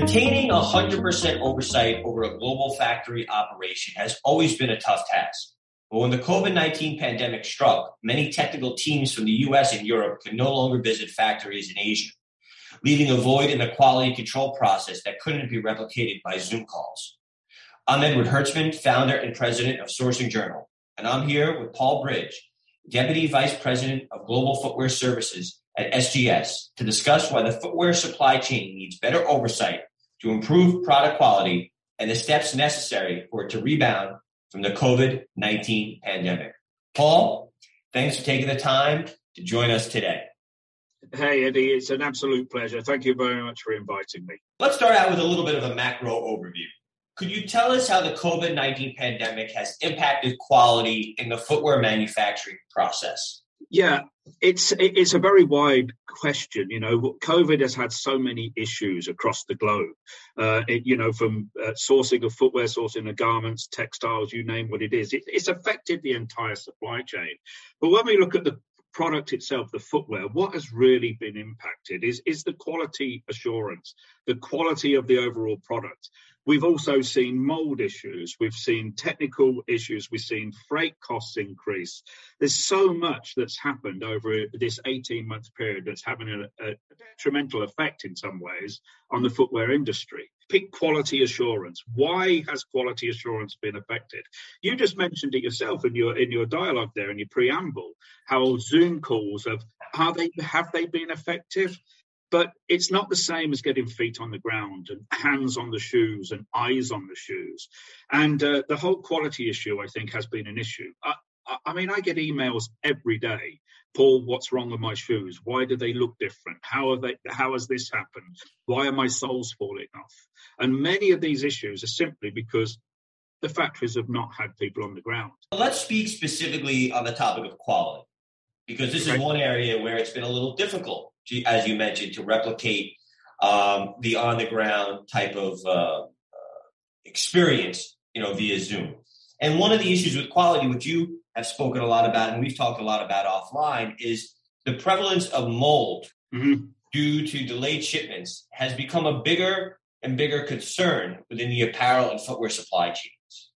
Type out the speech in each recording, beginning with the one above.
Maintaining 100% oversight over a global factory operation has always been a tough task. But when the COVID 19 pandemic struck, many technical teams from the US and Europe could no longer visit factories in Asia, leaving a void in the quality control process that couldn't be replicated by Zoom calls. I'm Edward Hertzman, founder and president of Sourcing Journal, and I'm here with Paul Bridge, Deputy Vice President of Global Footwear Services at SGS, to discuss why the footwear supply chain needs better oversight to improve product quality and the steps necessary for it to rebound from the COVID 19 pandemic. Paul, thanks for taking the time to join us today. Hey, Eddie, it's an absolute pleasure. Thank you very much for inviting me. Let's start out with a little bit of a macro overview. Could you tell us how the COVID 19 pandemic has impacted quality in the footwear manufacturing process? Yeah, it's it's a very wide question. You know, COVID has had so many issues across the globe. Uh, it, you know, from uh, sourcing of footwear, sourcing of garments, textiles, you name what it is. It, it's affected the entire supply chain. But when we look at the product itself, the footwear, what has really been impacted is, is the quality assurance, the quality of the overall product. We've also seen mold issues, we've seen technical issues, we've seen freight costs increase. There's so much that's happened over this 18 month period that's having a, a detrimental effect in some ways on the footwear industry pick quality assurance. Why has quality assurance been affected? You just mentioned it yourself in your in your dialogue there in your preamble, how old Zoom calls have how they have they been effective? But it's not the same as getting feet on the ground and hands on the shoes and eyes on the shoes. And uh, the whole quality issue, I think, has been an issue. I, I mean, I get emails every day Paul, what's wrong with my shoes? Why do they look different? How are they? How has this happened? Why are my soles falling off? And many of these issues are simply because the factories have not had people on the ground. Let's speak specifically on the topic of quality, because this is one area where it's been a little difficult, as you mentioned, to replicate um, the on the ground type of uh, uh, experience, you know, via Zoom. And one of the issues with quality, which you have spoken a lot about and we've talked a lot about offline is the prevalence of mold mm-hmm. due to delayed shipments has become a bigger and bigger concern within the apparel and footwear supply chains.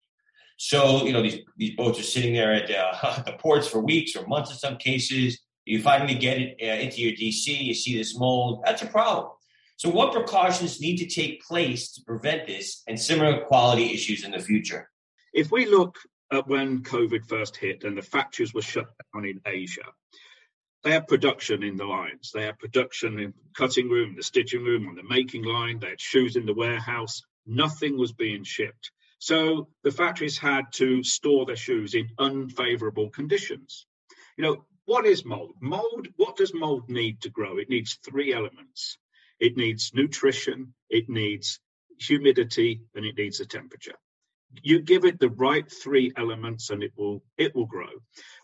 So, you know, these, these boats are sitting there at uh, the ports for weeks or months in some cases. You finally get it uh, into your DC, you see this mold, that's a problem. So, what precautions need to take place to prevent this and similar quality issues in the future? If we look at when COVID first hit and the factories were shut down in Asia, they had production in the lines. They had production in cutting room, the stitching room, on the making line. They had shoes in the warehouse. Nothing was being shipped. So the factories had to store their shoes in unfavorable conditions. You know, what is mold? Mold, what does mold need to grow? It needs three elements. It needs nutrition, it needs humidity, and it needs a temperature you give it the right three elements and it will it will grow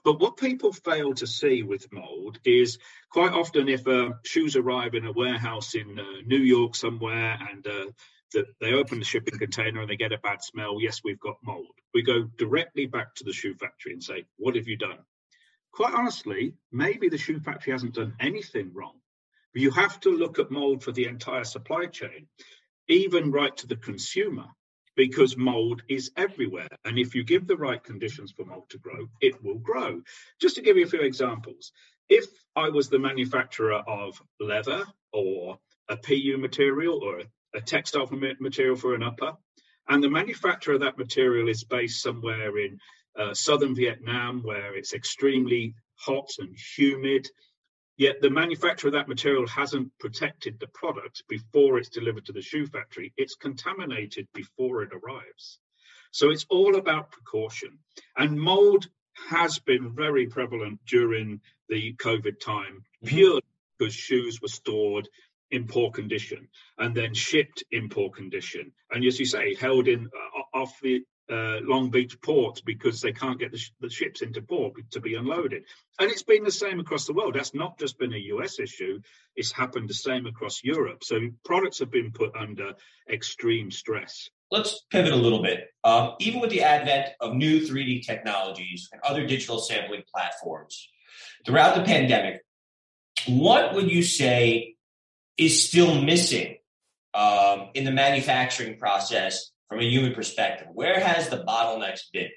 but what people fail to see with mold is quite often if uh, shoes arrive in a warehouse in uh, new york somewhere and uh, the, they open the shipping container and they get a bad smell yes we've got mold we go directly back to the shoe factory and say what have you done quite honestly maybe the shoe factory hasn't done anything wrong but you have to look at mold for the entire supply chain even right to the consumer because mold is everywhere. And if you give the right conditions for mold to grow, it will grow. Just to give you a few examples, if I was the manufacturer of leather or a PU material or a textile material for an upper, and the manufacturer of that material is based somewhere in uh, southern Vietnam where it's extremely hot and humid Yet the manufacturer of that material hasn't protected the product before it's delivered to the shoe factory. It's contaminated before it arrives. So it's all about precaution. And mold has been very prevalent during the COVID time, mm-hmm. purely because shoes were stored in poor condition and then shipped in poor condition. And as you say, held in uh, off the uh, Long Beach port because they can't get the, sh- the, ships into port to be unloaded. And it's been the same across the world. That's not just been a US issue, it's happened the same across Europe. So products have been put under extreme stress. Let's pivot a little bit. Um, even with the advent of new 3D technologies and other digital sampling platforms throughout the pandemic, what would you say is still missing um, in the manufacturing process from a human perspective? Where has the bottlenecks been?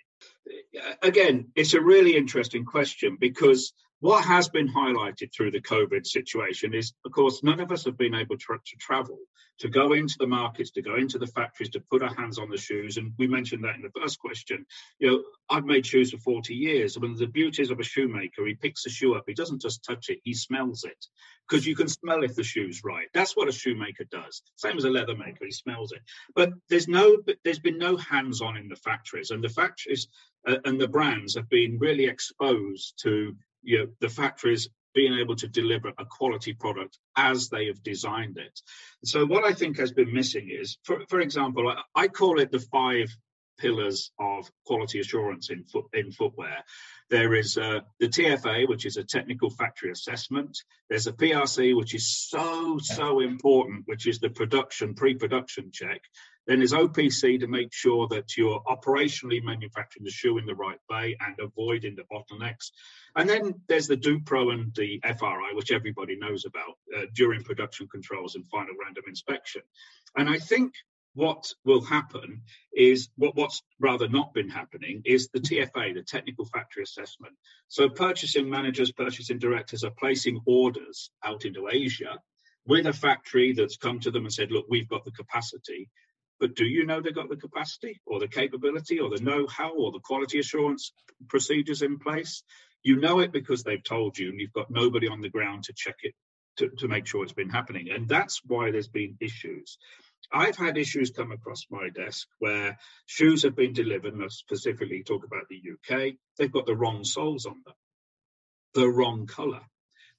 Again, it's a really interesting question because what has been highlighted through the COVID situation is, of course, none of us have been able to, to, travel, to go into the markets, to go into the factories, to put our hands on the shoes. And we mentioned that in the first question. You know, I've made shoes for 40 years. I mean, the beauties of a shoemaker, he picks a shoe up, he doesn't just touch it, he smells it because you can smell if the shoe's right. That's what a shoemaker does. Same as a leather maker, he smells it. But there's no, there's been no hands-on in the factories, and the factories uh, and the brands have been really exposed to you know, the factories being able to deliver a quality product as they have designed it. So what I think has been missing is, for, for example, I, I call it the five pillars of quality assurance in foot in footwear. There is uh, the TFA, which is a technical factory assessment. There's a PRC, which is so so important, which is the production pre-production check. Then there's OPC to make sure that you're operationally manufacturing the shoe in the right way and avoiding the bottlenecks. And then there's the DUPRO and the FRI, which everybody knows about uh, during production controls and final random inspection. And I think what will happen is what, what's rather not been happening is the TFA, the technical factory assessment. So purchasing managers, purchasing directors are placing orders out into Asia with a factory that's come to them and said, look, we've got the capacity. But do you know they've got the capacity or the capability or the know how or the quality assurance procedures in place? You know it because they've told you, and you've got nobody on the ground to check it to, to make sure it's been happening. And that's why there's been issues. I've had issues come across my desk where shoes have been delivered, and I specifically talk about the UK, they've got the wrong soles on them, the wrong colour.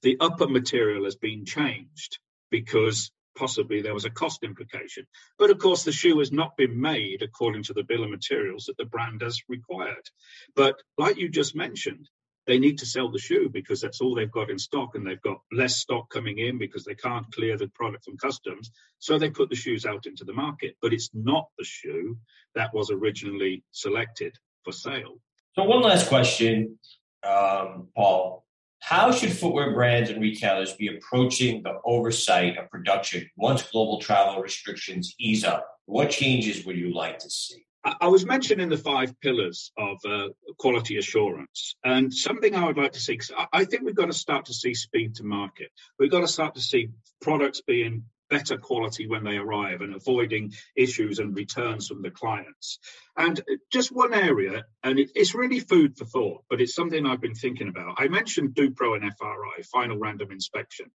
The upper material has been changed because possibly there was a cost implication. But of course, the shoe has not been made according to the bill of materials that the brand has required. But like you just mentioned, they need to sell the shoe because that's all they've got in stock and they've got less stock coming in because they can't clear the product from customs. So they put the shoes out into the market, but it's not the shoe that was originally selected for sale. So, one last question, um, Paul. How should footwear brands and retailers be approaching the oversight of production once global travel restrictions ease up? What changes would you like to see? I was mentioning the five pillars of uh, quality assurance, and something I would like to see, I think we've got to start to see speed to market. We've got to start to see products being better quality when they arrive and avoiding issues and returns from the clients. And uh, just one area, and it's really food for thought, but it's something I've been thinking about. I mentioned DUPRO and FRI, final random inspection.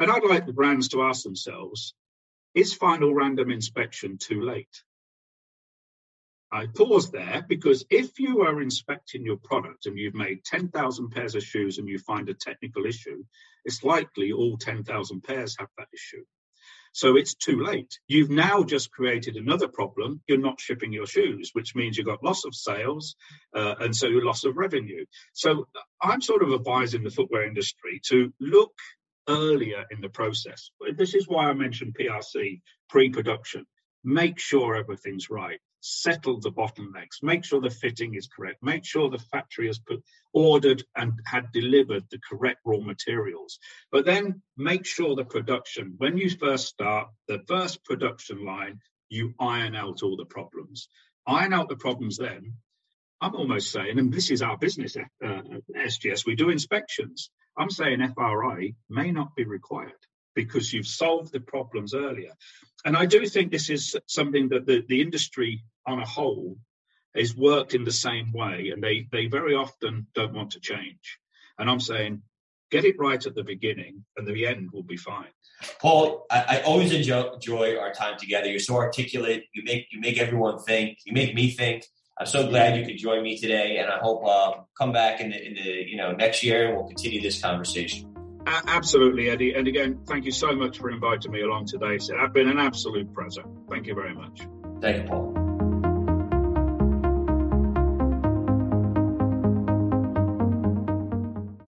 And I'd like the brands to ask themselves, is final random inspection too late? I pause there because if you are inspecting your product and you've made 10,000 pairs of shoes and you find a technical issue, it's likely all 10,000 pairs have that issue. So it's too late. You've now just created another problem. You're not shipping your shoes, which means you've got loss of sales uh, and so loss of revenue. So I'm sort of advising the footwear industry to look earlier in the process. This is why I mentioned PRC, pre production. Make sure everything's right settle the bottlenecks, make sure the fitting is correct, make sure the factory has put, ordered and had delivered the correct raw materials. But then make sure the production, when you first start, the first production line, you iron out all the problems. Iron out the problems then. I'm almost saying, and this is our business, uh, SGS, we do inspections. I'm saying FRI may not be required because you've solved the problems earlier. And I do think this is something that the, the industry on a whole has worked in the same way, and they, they very often don't want to change. And I'm saying, get it right at the beginning, and the end will be fine. Paul, I, I always enjoy, enjoy, our time together. You're so articulate. You make you make everyone think. You make me think. I'm so glad you could join me today, and I hope uh, come back in the, in the you know next year and we'll continue this conversation. absolutely, Eddie. And again, thank you so much for inviting me along today. It's been an absolute pleasure. Thank you very much. Thank you, Paul.